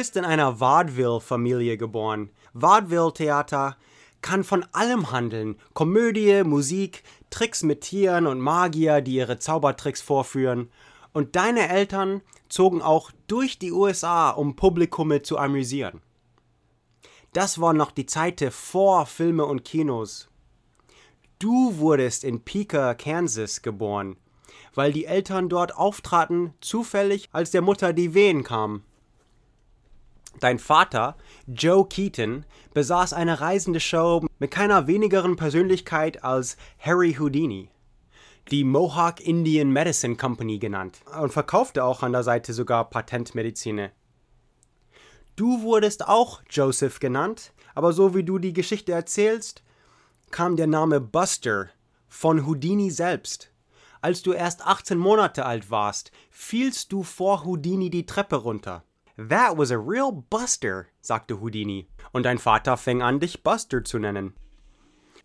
Bist in einer Vaudeville-Familie geboren. Vaudeville-Theater kann von allem handeln. Komödie, Musik, Tricks mit Tieren und Magier, die ihre Zaubertricks vorführen. Und deine Eltern zogen auch durch die USA, um Publikume zu amüsieren. Das war noch die Zeit vor Filme und Kinos. Du wurdest in Pica, Kansas geboren, weil die Eltern dort auftraten, zufällig, als der Mutter die Wehen kamen. Dein Vater, Joe Keaton, besaß eine reisende Show mit keiner wenigeren Persönlichkeit als Harry Houdini, die Mohawk Indian Medicine Company genannt, und verkaufte auch an der Seite sogar Patentmedizine. Du wurdest auch Joseph genannt, aber so wie du die Geschichte erzählst, kam der Name Buster von Houdini selbst. Als du erst 18 Monate alt warst, fielst du vor Houdini die Treppe runter. That was a real Buster, sagte Houdini. Und dein Vater fing an, dich Buster zu nennen.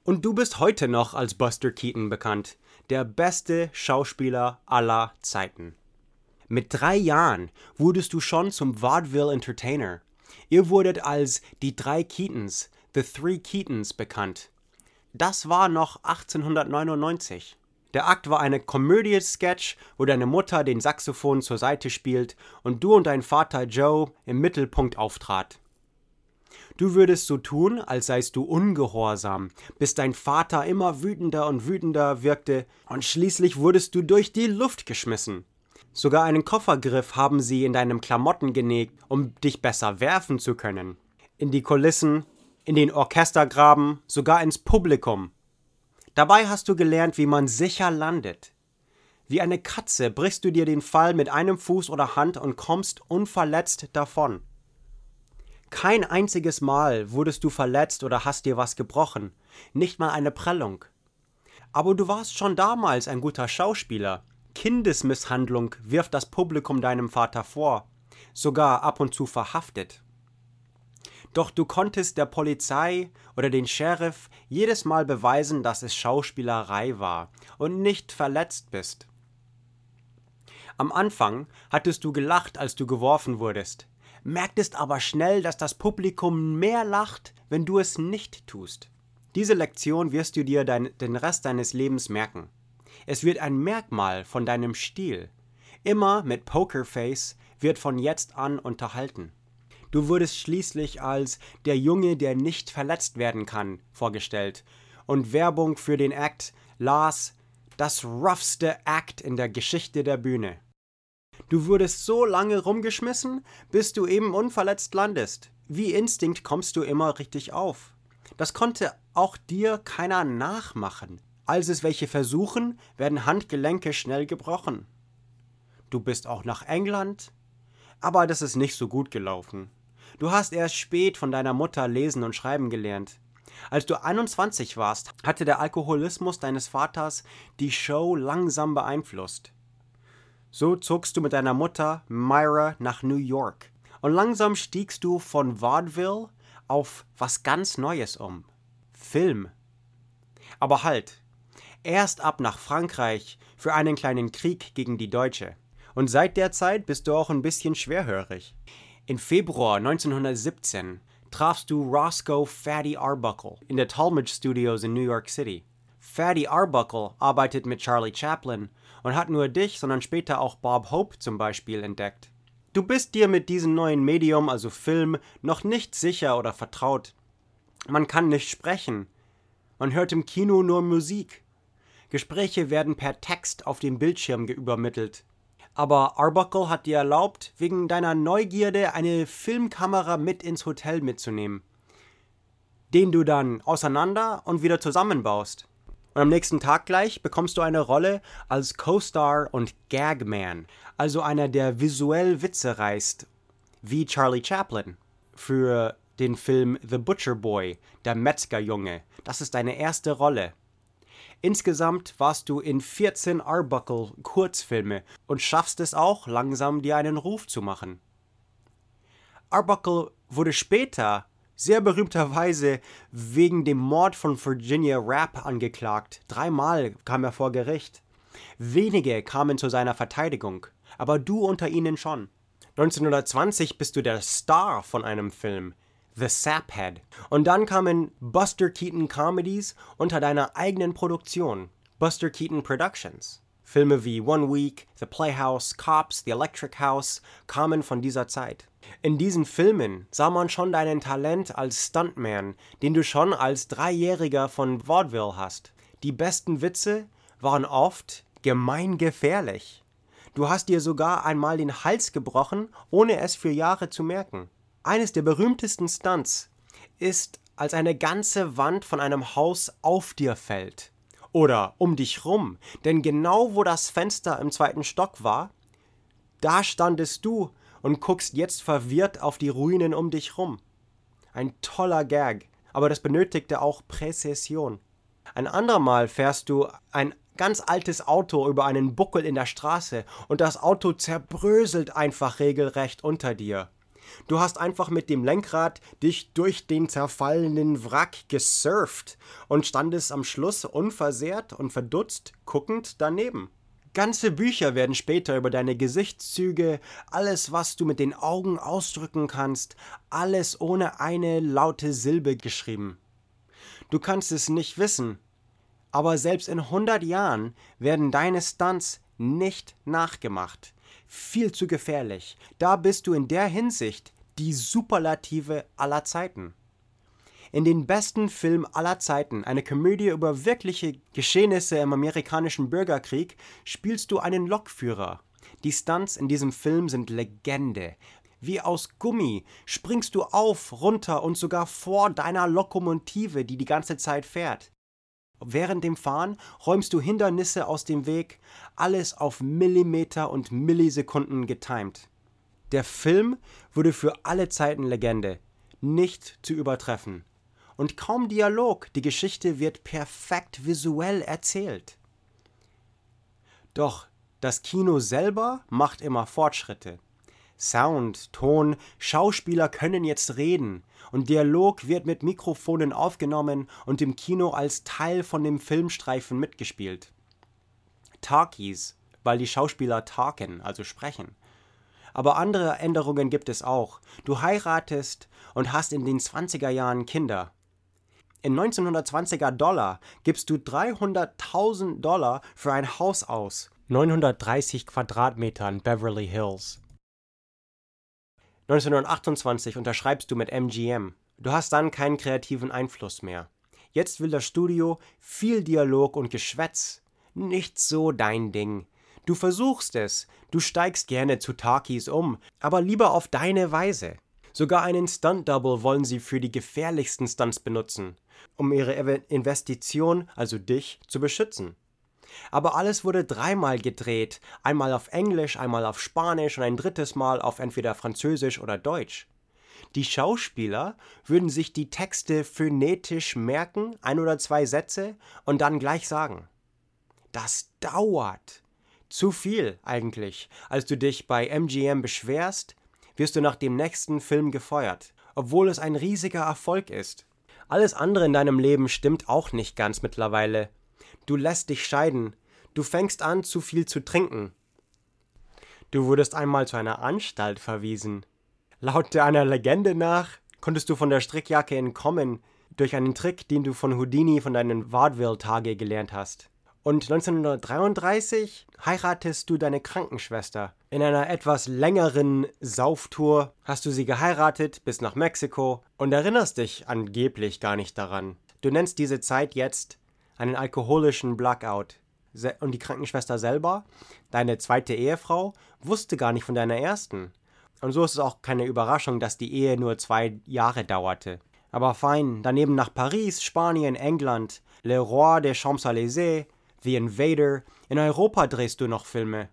Und du bist heute noch als Buster Keaton bekannt, der beste Schauspieler aller Zeiten. Mit drei Jahren wurdest du schon zum Vaudeville Entertainer. Ihr wurdet als die drei Keatons, The Three Keatons, bekannt. Das war noch 1899. Der Akt war eine Komödie-Sketch, wo deine Mutter den Saxophon zur Seite spielt und du und dein Vater Joe im Mittelpunkt auftrat. Du würdest so tun, als seist du ungehorsam, bis dein Vater immer wütender und wütender wirkte, und schließlich wurdest du durch die Luft geschmissen. Sogar einen Koffergriff haben sie in deinem Klamotten genäht, um dich besser werfen zu können. In die Kulissen, in den Orchestergraben, sogar ins Publikum. Dabei hast du gelernt, wie man sicher landet. Wie eine Katze brichst du dir den Fall mit einem Fuß oder Hand und kommst unverletzt davon. Kein einziges Mal wurdest du verletzt oder hast dir was gebrochen, nicht mal eine Prellung. Aber du warst schon damals ein guter Schauspieler. Kindesmisshandlung wirft das Publikum deinem Vater vor, sogar ab und zu verhaftet. Doch du konntest der Polizei oder den Sheriff jedes Mal beweisen, dass es Schauspielerei war und nicht verletzt bist. Am Anfang hattest du gelacht, als du geworfen wurdest, merktest aber schnell, dass das Publikum mehr lacht, wenn du es nicht tust. Diese Lektion wirst du dir dein, den Rest deines Lebens merken. Es wird ein Merkmal von deinem Stil. Immer mit Pokerface wird von jetzt an unterhalten. Du wurdest schließlich als der Junge, der nicht verletzt werden kann, vorgestellt. Und Werbung für den Act las das roughste Act in der Geschichte der Bühne. Du wurdest so lange rumgeschmissen, bis du eben unverletzt landest. Wie Instinkt kommst du immer richtig auf. Das konnte auch dir keiner nachmachen. Als es welche versuchen, werden Handgelenke schnell gebrochen. Du bist auch nach England, aber das ist nicht so gut gelaufen. Du hast erst spät von deiner Mutter lesen und schreiben gelernt. Als du 21 warst, hatte der Alkoholismus deines Vaters die Show langsam beeinflusst. So zogst du mit deiner Mutter Myra nach New York. Und langsam stiegst du von Vaudeville auf was ganz Neues um. Film. Aber halt. Erst ab nach Frankreich für einen kleinen Krieg gegen die Deutsche. Und seit der Zeit bist du auch ein bisschen schwerhörig. In Februar 1917 trafst du Roscoe Fatty Arbuckle in der Talmadge Studios in New York City. Fatty Arbuckle arbeitet mit Charlie Chaplin und hat nur dich, sondern später auch Bob Hope zum Beispiel entdeckt. Du bist dir mit diesem neuen Medium, also Film, noch nicht sicher oder vertraut. Man kann nicht sprechen. Man hört im Kino nur Musik. Gespräche werden per Text auf dem Bildschirm übermittelt. Aber Arbuckle hat dir erlaubt, wegen deiner Neugierde eine Filmkamera mit ins Hotel mitzunehmen, den du dann auseinander und wieder zusammenbaust. Und am nächsten Tag gleich bekommst du eine Rolle als Co-Star und Gagman, also einer, der visuell Witze reißt, wie Charlie Chaplin. Für den Film The Butcher Boy, der Metzgerjunge. Das ist deine erste Rolle. Insgesamt warst du in 14 Arbuckle Kurzfilme und schaffst es auch langsam dir einen Ruf zu machen. Arbuckle wurde später sehr berühmterweise wegen dem Mord von Virginia Rapp angeklagt. Dreimal kam er vor Gericht. Wenige kamen zu seiner Verteidigung, aber du unter ihnen schon. 1920 bist du der Star von einem Film, The Saphead. Und dann kamen Buster Keaton Comedies unter deiner eigenen Produktion, Buster Keaton Productions. Filme wie One Week, The Playhouse, Cops, The Electric House kamen von dieser Zeit. In diesen Filmen sah man schon deinen Talent als Stuntman, den du schon als Dreijähriger von Vaudeville hast. Die besten Witze waren oft gemeingefährlich. Du hast dir sogar einmal den Hals gebrochen, ohne es für Jahre zu merken. Eines der berühmtesten Stunts ist, als eine ganze Wand von einem Haus auf dir fällt. Oder um dich rum, denn genau wo das Fenster im zweiten Stock war, da standest du und guckst jetzt verwirrt auf die Ruinen um dich rum. Ein toller Gag, aber das benötigte auch Präzision. Ein andermal fährst du ein ganz altes Auto über einen Buckel in der Straße und das Auto zerbröselt einfach regelrecht unter dir. Du hast einfach mit dem Lenkrad dich durch den zerfallenen Wrack gesurft und standest am Schluss unversehrt und verdutzt guckend daneben. Ganze Bücher werden später über deine Gesichtszüge, alles, was du mit den Augen ausdrücken kannst, alles ohne eine laute Silbe geschrieben. Du kannst es nicht wissen, aber selbst in 100 Jahren werden deine Stunts nicht nachgemacht. Viel zu gefährlich. Da bist du in der Hinsicht die Superlative aller Zeiten in den besten Film aller Zeiten, eine Komödie über wirkliche Geschehnisse im amerikanischen Bürgerkrieg, spielst du einen Lokführer. Die Stunts in diesem Film sind Legende. Wie aus Gummi springst du auf, runter und sogar vor deiner Lokomotive, die die ganze Zeit fährt. Während dem Fahren räumst du Hindernisse aus dem Weg, alles auf Millimeter und Millisekunden getimt. Der Film wurde für alle Zeiten Legende, nicht zu übertreffen und kaum Dialog, die Geschichte wird perfekt visuell erzählt. Doch das Kino selber macht immer Fortschritte. Sound, Ton, Schauspieler können jetzt reden und Dialog wird mit Mikrofonen aufgenommen und im Kino als Teil von dem Filmstreifen mitgespielt. Talkies, weil die Schauspieler talken, also sprechen. Aber andere Änderungen gibt es auch. Du heiratest und hast in den 20er Jahren Kinder. In 1920er Dollar gibst du 300.000 Dollar für ein Haus aus. 930 Quadratmeter in Beverly Hills. 1928 unterschreibst du mit MGM. Du hast dann keinen kreativen Einfluss mehr. Jetzt will das Studio viel Dialog und Geschwätz. Nicht so dein Ding. Du versuchst es, du steigst gerne zu Talkies um, aber lieber auf deine Weise. Sogar einen Stunt-Double wollen sie für die gefährlichsten Stunts benutzen um ihre Investition, also dich, zu beschützen. Aber alles wurde dreimal gedreht, einmal auf Englisch, einmal auf Spanisch und ein drittes Mal auf entweder Französisch oder Deutsch. Die Schauspieler würden sich die Texte phonetisch merken, ein oder zwei Sätze, und dann gleich sagen. Das dauert. Zu viel eigentlich. Als du dich bei MGM beschwerst, wirst du nach dem nächsten Film gefeuert, obwohl es ein riesiger Erfolg ist. Alles andere in deinem Leben stimmt auch nicht ganz mittlerweile. Du lässt dich scheiden. Du fängst an, zu viel zu trinken. Du wurdest einmal zu einer Anstalt verwiesen. Laut einer Legende nach konntest du von der Strickjacke entkommen durch einen Trick, den du von Houdini von deinen Vaudeville-Tage gelernt hast. Und 1933 heiratest du deine Krankenschwester. In einer etwas längeren Sauftour hast du sie geheiratet bis nach Mexiko und erinnerst dich angeblich gar nicht daran. Du nennst diese Zeit jetzt einen alkoholischen Blackout. und die Krankenschwester selber, deine zweite Ehefrau, wusste gar nicht von deiner ersten. Und so ist es auch keine Überraschung, dass die Ehe nur zwei Jahre dauerte. Aber fein, daneben nach Paris, Spanien, England, Le Roi des Champs-Élysées, The Invader, in Europa drehst du noch Filme.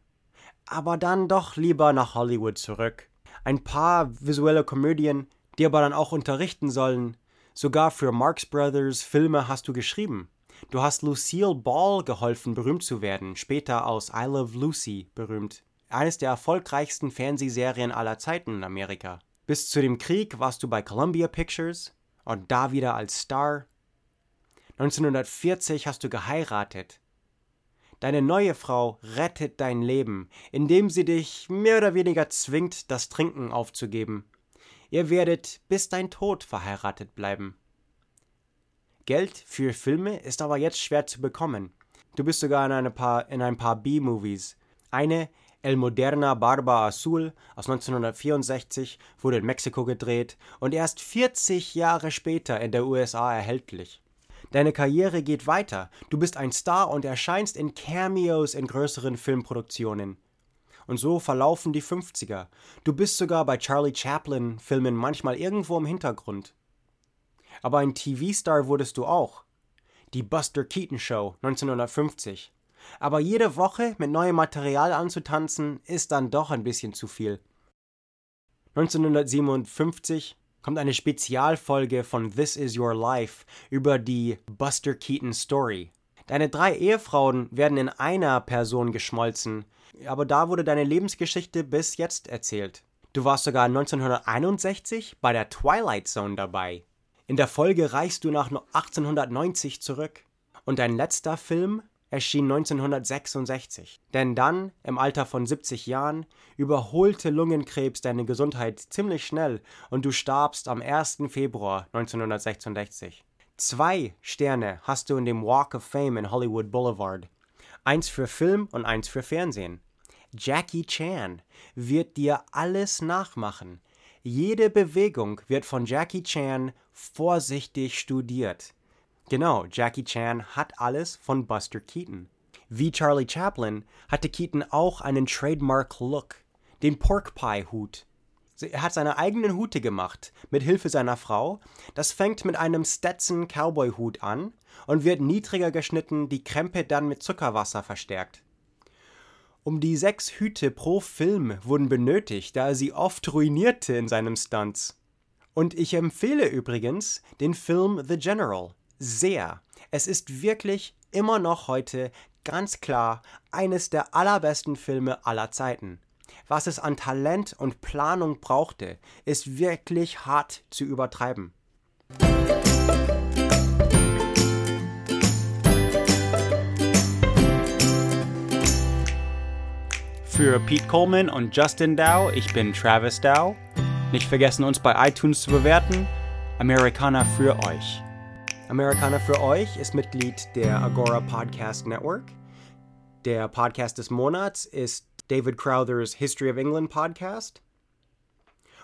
Aber dann doch lieber nach Hollywood zurück. Ein paar visuelle Komödien, die aber dann auch unterrichten sollen. Sogar für Marx Brothers Filme hast du geschrieben. Du hast Lucille Ball geholfen, berühmt zu werden, später aus I Love Lucy berühmt. Eines der erfolgreichsten Fernsehserien aller Zeiten in Amerika. Bis zu dem Krieg warst du bei Columbia Pictures und da wieder als Star. 1940 hast du geheiratet. Deine neue Frau rettet dein Leben, indem sie dich mehr oder weniger zwingt, das Trinken aufzugeben. Ihr werdet bis dein Tod verheiratet bleiben. Geld für Filme ist aber jetzt schwer zu bekommen. Du bist sogar in, eine paar, in ein paar B-Movies. Eine, El Moderna Barba Azul aus 1964, wurde in Mexiko gedreht und erst 40 Jahre später in der USA erhältlich. Deine Karriere geht weiter. Du bist ein Star und erscheinst in Cameos in größeren Filmproduktionen. Und so verlaufen die 50er. Du bist sogar bei Charlie Chaplin-Filmen manchmal irgendwo im Hintergrund. Aber ein TV-Star wurdest du auch. Die Buster Keaton Show 1950. Aber jede Woche mit neuem Material anzutanzen, ist dann doch ein bisschen zu viel. 1957 kommt eine Spezialfolge von This Is Your Life über die Buster Keaton Story. Deine drei Ehefrauen werden in einer Person geschmolzen, aber da wurde deine Lebensgeschichte bis jetzt erzählt. Du warst sogar 1961 bei der Twilight Zone dabei. In der Folge reichst du nach 1890 zurück. Und dein letzter Film erschien 1966. Denn dann, im Alter von 70 Jahren, überholte Lungenkrebs deine Gesundheit ziemlich schnell und du starbst am 1. Februar 1966. Zwei Sterne hast du in dem Walk of Fame in Hollywood Boulevard. Eins für Film und eins für Fernsehen. Jackie Chan wird dir alles nachmachen. Jede Bewegung wird von Jackie Chan vorsichtig studiert. Genau, Jackie Chan hat alles von Buster Keaton. Wie Charlie Chaplin hatte Keaton auch einen Trademark-Look, den Pork Pie-Hut. Er hat seine eigenen Hute gemacht, mit Hilfe seiner Frau. Das fängt mit einem Stetson Cowboy-Hut an und wird niedriger geschnitten, die Krempe dann mit Zuckerwasser verstärkt. Um die sechs Hüte pro Film wurden benötigt, da er sie oft ruinierte in seinem Stunts. Und ich empfehle übrigens den Film The General sehr. Es ist wirklich immer noch heute ganz klar eines der allerbesten Filme aller Zeiten. Was es an Talent und Planung brauchte, ist wirklich hart zu übertreiben. Für Pete Coleman und Justin Dow, ich bin Travis Dow. Nicht vergessen, uns bei iTunes zu bewerten. Amerikaner für euch. Amerikaner für euch ist Mitglied der Agora Podcast Network. Der Podcast des Monats ist David Crowthers History of England Podcast.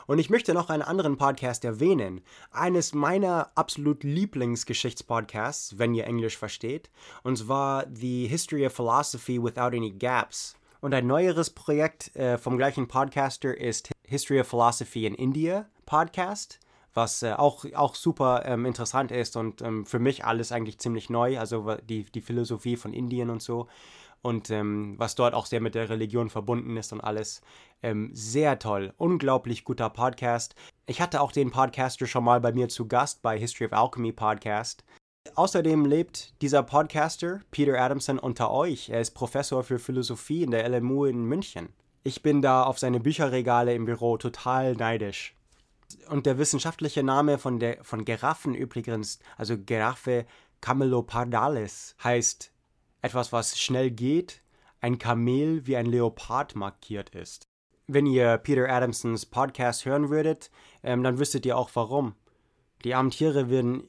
Und ich möchte noch einen anderen Podcast erwähnen. Eines meiner absolut Lieblingsgeschichtspodcasts, wenn ihr Englisch versteht. Und zwar The History of Philosophy Without Any Gaps. Und ein neueres Projekt äh, vom gleichen Podcaster ist History of Philosophy in India Podcast was äh, auch, auch super ähm, interessant ist und ähm, für mich alles eigentlich ziemlich neu, also die, die Philosophie von Indien und so und ähm, was dort auch sehr mit der Religion verbunden ist und alles. Ähm, sehr toll, unglaublich guter Podcast. Ich hatte auch den Podcaster schon mal bei mir zu Gast bei History of Alchemy Podcast. Außerdem lebt dieser Podcaster, Peter Adamson, unter euch. Er ist Professor für Philosophie in der LMU in München. Ich bin da auf seine Bücherregale im Büro total neidisch. Und der wissenschaftliche Name von, der, von Giraffen übrigens, also Giraffe camelopardalis, heißt etwas, was schnell geht, ein Kamel wie ein Leopard markiert ist. Wenn ihr Peter Adamsons Podcast hören würdet, ähm, dann wüsstet ihr auch warum. Die armen Tiere werden